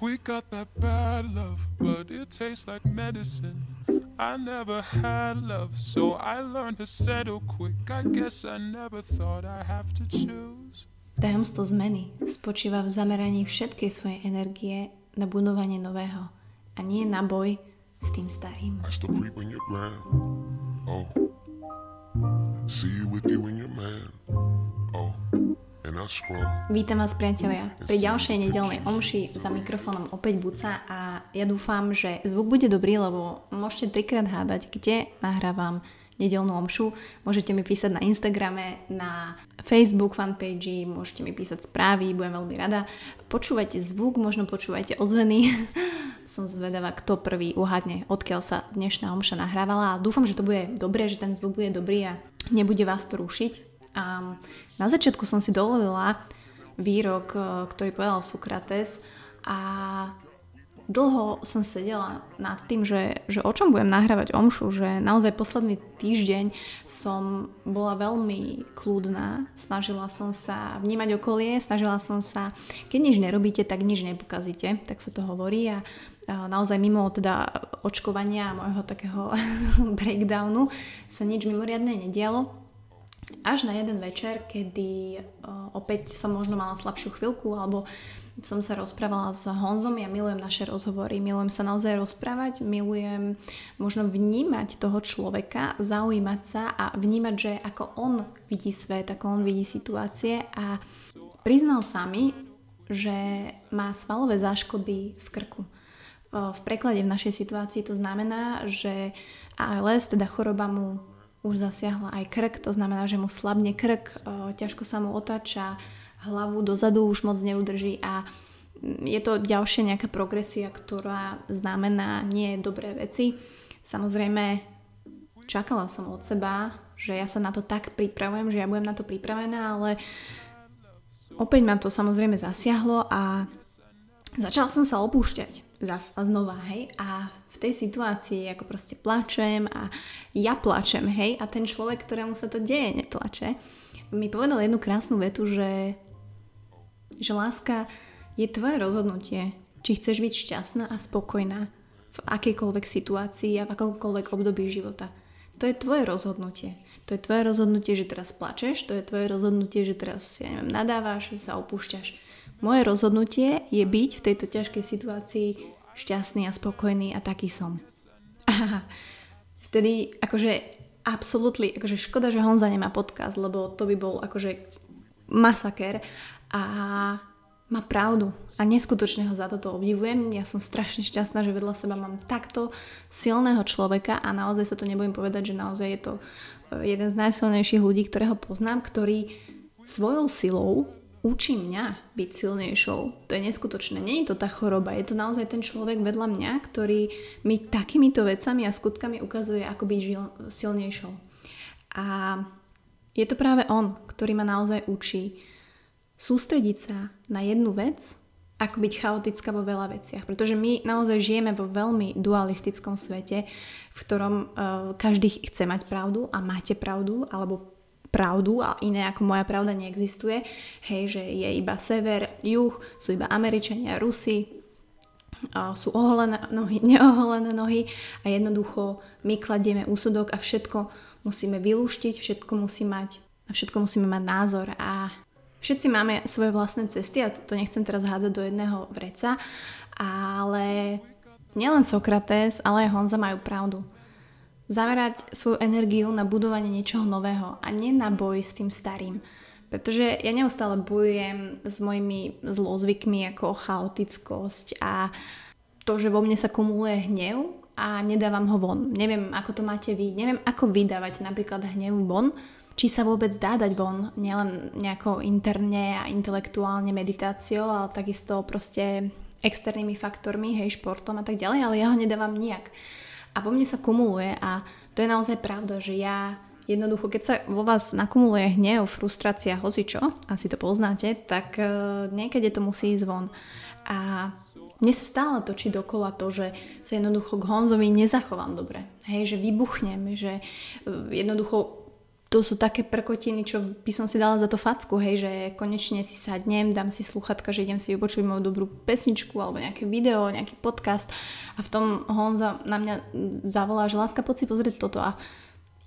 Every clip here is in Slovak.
We got that bad love, but it tastes like medicine. I never had love, so I learned to settle quick. I guess I never thought I have to choose. Tajomstvo zmeny spočíva v zameraní všetkej svojej energie na budovanie nového a nie na boj s tým starým. I still creep in your ground. Oh. See you with you and your man. Oh. Vítam vás priatelia pri ďalšej nedelnej omši za mikrofónom opäť Buca a ja dúfam, že zvuk bude dobrý, lebo môžete trikrát hádať, kde nahrávam nedelnú omšu. Môžete mi písať na Instagrame, na Facebook fanpage, môžete mi písať správy, budem veľmi rada. Počúvajte zvuk, možno počúvajte ozveny. Som zvedavá, kto prvý uhadne, odkiaľ sa dnešná omša nahrávala. A dúfam, že to bude dobré, že ten zvuk bude dobrý a nebude vás to rušiť. A na začiatku som si dovolila výrok, ktorý povedal Sokrates a dlho som sedela nad tým, že, že o čom budem nahrávať omšu, že naozaj posledný týždeň som bola veľmi kľudná, snažila som sa vnímať okolie, snažila som sa, keď nič nerobíte, tak nič nepokazíte, tak sa to hovorí a naozaj mimo teda očkovania a môjho takého breakdownu sa nič mimoriadne nedialo. Až na jeden večer, kedy opäť som možno mala slabšiu chvíľku alebo som sa rozprávala s Honzom, ja milujem naše rozhovory, milujem sa naozaj rozprávať, milujem možno vnímať toho človeka, zaujímať sa a vnímať, že ako on vidí svet, ako on vidí situácie a priznal sa mi, že má svalové zášklby v krku. V preklade v našej situácii to znamená, že ALS, teda choroba mu už zasiahla aj krk, to znamená, že mu slabne krk, ťažko sa mu otáča, hlavu dozadu už moc neudrží a je to ďalšia nejaká progresia, ktorá znamená nie dobré veci. Samozrejme, čakala som od seba, že ja sa na to tak pripravujem, že ja budem na to pripravená, ale opäť ma to samozrejme zasiahlo a začala som sa opúšťať zas a znova, hej, a v tej situácii ako proste plačem a ja plačem, hej, a ten človek, ktorému sa to deje, neplače, mi povedal jednu krásnu vetu, že že láska je tvoje rozhodnutie, či chceš byť šťastná a spokojná v akejkoľvek situácii a v akomkoľvek období života. To je tvoje rozhodnutie. To je tvoje rozhodnutie, že teraz plačeš, to je tvoje rozhodnutie, že teraz ja neviem, nadávaš, sa opúšťaš. Moje rozhodnutie je byť v tejto ťažkej situácii šťastný a spokojný a taký som. A vtedy akože absolútny, akože škoda, že Honza nemá podcast, lebo to by bol akože masaker a má pravdu a neskutočne ho za toto obdivujem. Ja som strašne šťastná, že vedľa seba mám takto silného človeka a naozaj sa to nebudem povedať, že naozaj je to e, jeden z najsilnejších ľudí, ktorého poznám, ktorý svojou silou učí mňa byť silnejšou. To je neskutočné. Je to tá choroba, je to naozaj ten človek vedľa mňa, ktorý mi takýmito vecami a skutkami ukazuje, ako byť silnejšou. A je to práve on, ktorý ma naozaj učí sústrediť sa na jednu vec, ako byť chaotická vo veľa veciach. Pretože my naozaj žijeme vo veľmi dualistickom svete, v ktorom uh, každý chce mať pravdu a máte pravdu, alebo pravdu a iné ako moja pravda neexistuje. Hej, že je iba sever, juh, sú iba Američania, Rusi, sú oholené nohy, neoholené nohy a jednoducho my kladieme úsudok a všetko musíme vylúštiť, všetko musí mať a všetko musíme mať názor a Všetci máme svoje vlastné cesty a to nechcem teraz hádzať do jedného vreca, ale nielen Sokrates, ale aj Honza majú pravdu. Zamerať svoju energiu na budovanie niečoho nového a nie na boj s tým starým. Pretože ja neustále bojujem s mojimi zlozvykmi ako chaotickosť a to, že vo mne sa kumuluje hnev a nedávam ho von. Neviem, ako to máte vy. Neviem, ako vydávať napríklad hnev von, či sa vôbec dá dať von, nielen nejako interne a intelektuálne meditáciou, ale takisto proste externými faktormi, hej, športom a tak ďalej, ale ja ho nedávam nijak. A vo mne sa kumuluje a to je naozaj pravda, že ja jednoducho, keď sa vo vás nakumuluje hnev, frustrácia, hocičo, asi to poznáte, tak uh, niekedy to musí ísť von. A mne sa stále točí dokola to, že sa jednoducho k Honzovi nezachovám dobre. Hej, že vybuchnem, že uh, jednoducho to sú také prkotiny, čo by som si dala za to facku, hej, že konečne si sadnem, dám si sluchatka, že idem si vypočuť moju dobrú pesničku alebo nejaké video, nejaký podcast a v tom Honza na mňa zavolá, že láska, poď si pozrieť toto a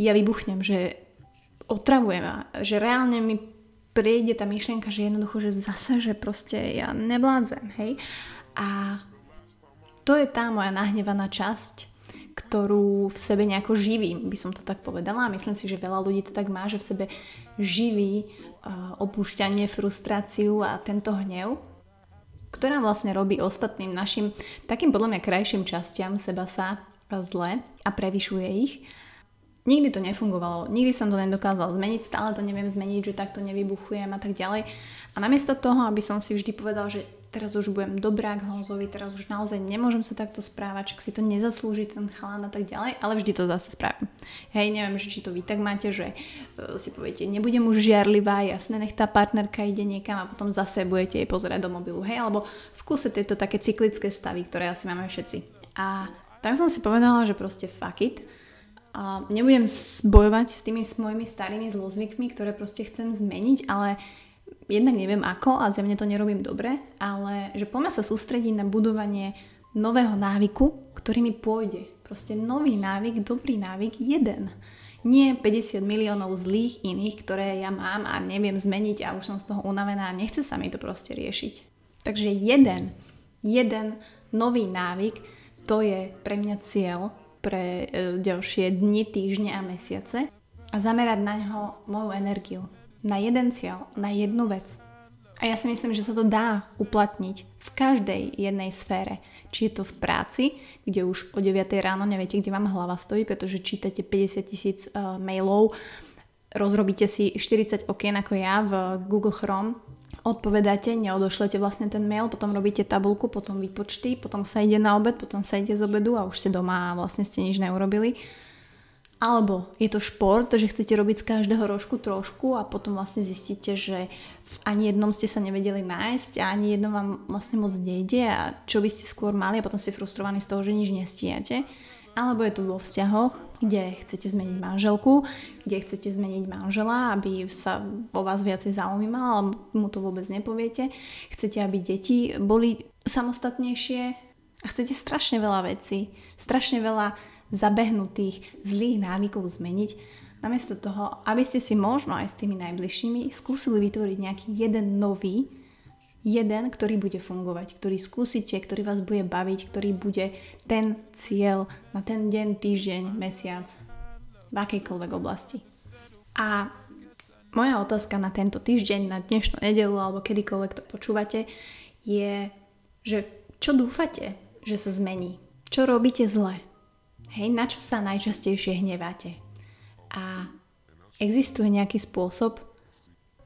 ja vybuchnem, že otravujem a že reálne mi príde tá myšlienka, že jednoducho, že zase, že proste ja nevládzem, hej. A to je tá moja nahnevaná časť, ktorú v sebe nejako živí, by som to tak povedala. Myslím si, že veľa ľudí to tak má, že v sebe živí uh, opúšťanie, frustráciu a tento hnev, ktorá vlastne robí ostatným našim takým podľa mňa krajším častiam seba sa zle a prevyšuje ich. Nikdy to nefungovalo, nikdy som to nedokázala zmeniť, stále to neviem zmeniť, že takto nevybuchujem a tak ďalej. A namiesto toho, aby som si vždy povedal, že teraz už budem dobrá k Honzovi, teraz už naozaj nemôžem sa takto správať, čak si to nezaslúži ten chalán a tak ďalej, ale vždy to zase spravím. Hej, neviem, že či to vy tak máte, že uh, si poviete, nebudem už žiarlivá, jasne, nech tá partnerka ide niekam a potom zase budete jej pozerať do mobilu, hej, alebo v kuse tieto také cyklické stavy, ktoré asi máme všetci. A tak som si povedala, že proste fuck it, a nebudem bojovať s tými s mojimi starými zlozvykmi, ktoré proste chcem zmeniť, ale jednak neviem ako a zjavne to nerobím dobre, ale že poďme sa sústrediť na budovanie nového návyku, ktorý mi pôjde. Proste nový návyk, dobrý návyk, jeden. Nie 50 miliónov zlých iných, ktoré ja mám a neviem zmeniť a už som z toho unavená a nechce sa mi to proste riešiť. Takže jeden, jeden nový návyk, to je pre mňa cieľ pre e, ďalšie dni, týždne a mesiace a zamerať na ňo moju energiu na jeden cieľ, na jednu vec. A ja si myslím, že sa to dá uplatniť v každej jednej sfére. Či je to v práci, kde už o 9 ráno neviete, kde vám hlava stojí, pretože čítate 50 tisíc uh, mailov, rozrobíte si 40 okien ako ja v Google Chrome, odpovedáte, neodošlete vlastne ten mail, potom robíte tabulku, potom výpočty, potom sa ide na obed, potom sa ide z obedu a už ste doma a vlastne ste nič neurobili alebo je to šport, že chcete robiť z každého rožku trošku a potom vlastne zistíte, že v ani jednom ste sa nevedeli nájsť a ani jedno vám vlastne moc nejde a čo by ste skôr mali a potom ste frustrovaní z toho, že nič nestíjate. Alebo je to vo vzťahoch, kde chcete zmeniť manželku, kde chcete zmeniť manžela, aby sa o vás viacej zaujímal, ale mu to vôbec nepoviete. Chcete, aby deti boli samostatnejšie a chcete strašne veľa vecí, strašne veľa zabehnutých zlých návykov zmeniť, namiesto toho, aby ste si možno aj s tými najbližšími skúsili vytvoriť nejaký jeden nový, jeden, ktorý bude fungovať, ktorý skúsite, ktorý vás bude baviť, ktorý bude ten cieľ na ten deň, týždeň, mesiac, v akejkoľvek oblasti. A moja otázka na tento týždeň, na dnešnú nedelu alebo kedykoľvek to počúvate, je, že čo dúfate, že sa zmení? Čo robíte zle? Hej, na čo sa najčastejšie hneváte? A existuje nejaký spôsob,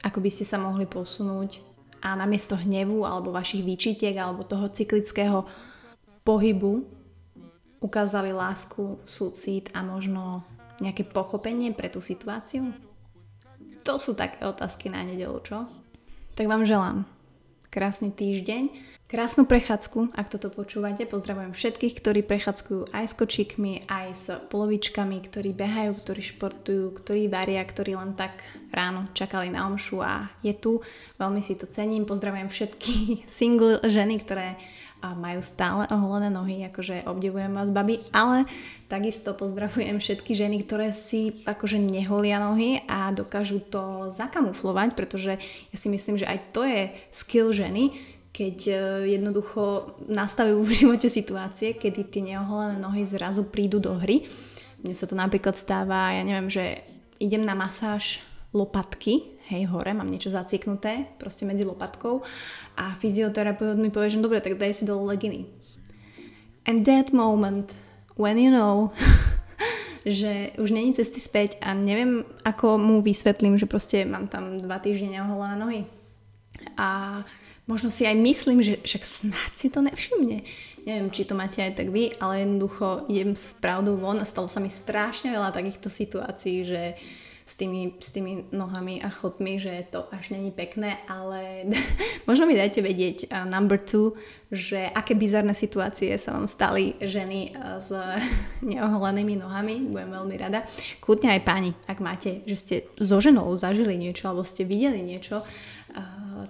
ako by ste sa mohli posunúť a namiesto hnevu alebo vašich výčitiek alebo toho cyklického pohybu ukázali lásku, súcit a možno nejaké pochopenie pre tú situáciu? To sú také otázky na nedelu, čo? Tak vám želám krásny týždeň Krásnu prechádzku, ak toto počúvate. Pozdravujem všetkých, ktorí prechádzkujú aj s kočíkmi, aj s polovičkami, ktorí behajú, ktorí športujú, ktorí varia, ktorí len tak ráno čakali na omšu a je tu. Veľmi si to cením. Pozdravujem všetky single ženy, ktoré majú stále oholené nohy, akože obdivujem vás, baby, ale takisto pozdravujem všetky ženy, ktoré si akože neholia nohy a dokážu to zakamuflovať, pretože ja si myslím, že aj to je skill ženy, keď e, jednoducho nastavujú v živote situácie, kedy tie neoholené nohy zrazu prídu do hry. Mne sa to napríklad stáva, ja neviem, že idem na masáž lopatky, hej, hore, mám niečo zaciknuté, proste medzi lopatkou a fyzioterapeut mi povie, že dobre, tak daj si dole leginy. And that moment, when you know, že už není cesty späť a neviem, ako mu vysvetlím, že proste mám tam dva týždne neoholené nohy. A možno si aj myslím, že však snad si to nevšimne. Neviem, či to máte aj tak vy, ale jednoducho idem s pravdou von a stalo sa mi strašne veľa takýchto situácií, že s tými, s tými nohami a chodmi, že to až není pekné, ale možno mi dajte vedieť uh, number two, že aké bizarné situácie sa vám stali ženy uh, s neoholenými nohami, budem veľmi rada. Kľudne aj páni, ak máte, že ste so ženou zažili niečo alebo ste videli niečo,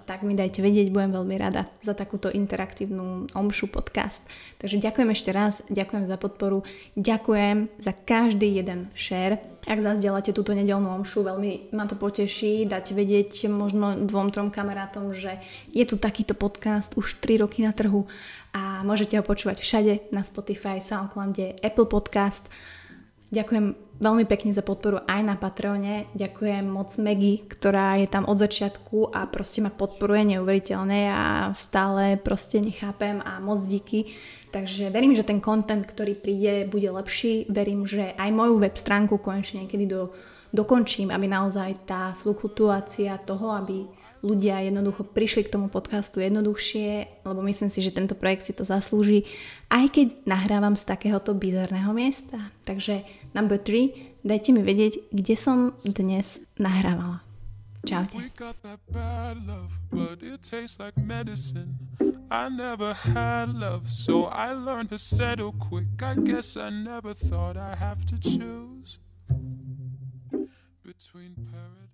tak mi dajte vedieť, budem veľmi rada za takúto interaktívnu Omšu podcast. Takže ďakujem ešte raz, ďakujem za podporu, ďakujem za každý jeden share. Ak zazdieľate túto nedelnú omšu, veľmi ma to poteší dať vedieť možno dvom, trom kamarátom, že je tu takýto podcast už 3 roky na trhu a môžete ho počúvať všade na Spotify, Soundcloude, Apple Podcast. Ďakujem veľmi pekne za podporu aj na Patreone. Ďakujem moc Megy, ktorá je tam od začiatku a proste ma podporuje neuveriteľne a stále proste nechápem a moc díky. Takže verím, že ten content, ktorý príde, bude lepší. Verím, že aj moju web stránku konečne niekedy do, dokončím, aby naozaj tá fluktuácia toho, aby ľudia jednoducho prišli k tomu podcastu jednoduchšie, lebo myslím si, že tento projekt si to zaslúži, aj keď nahrávam z takéhoto bizarného miesta. Takže number 3, dajte mi vedieť, kde som dnes nahrávala. Čaute. I never had love, so I learned to settle quick. I guess I never thought I have to choose between paradise.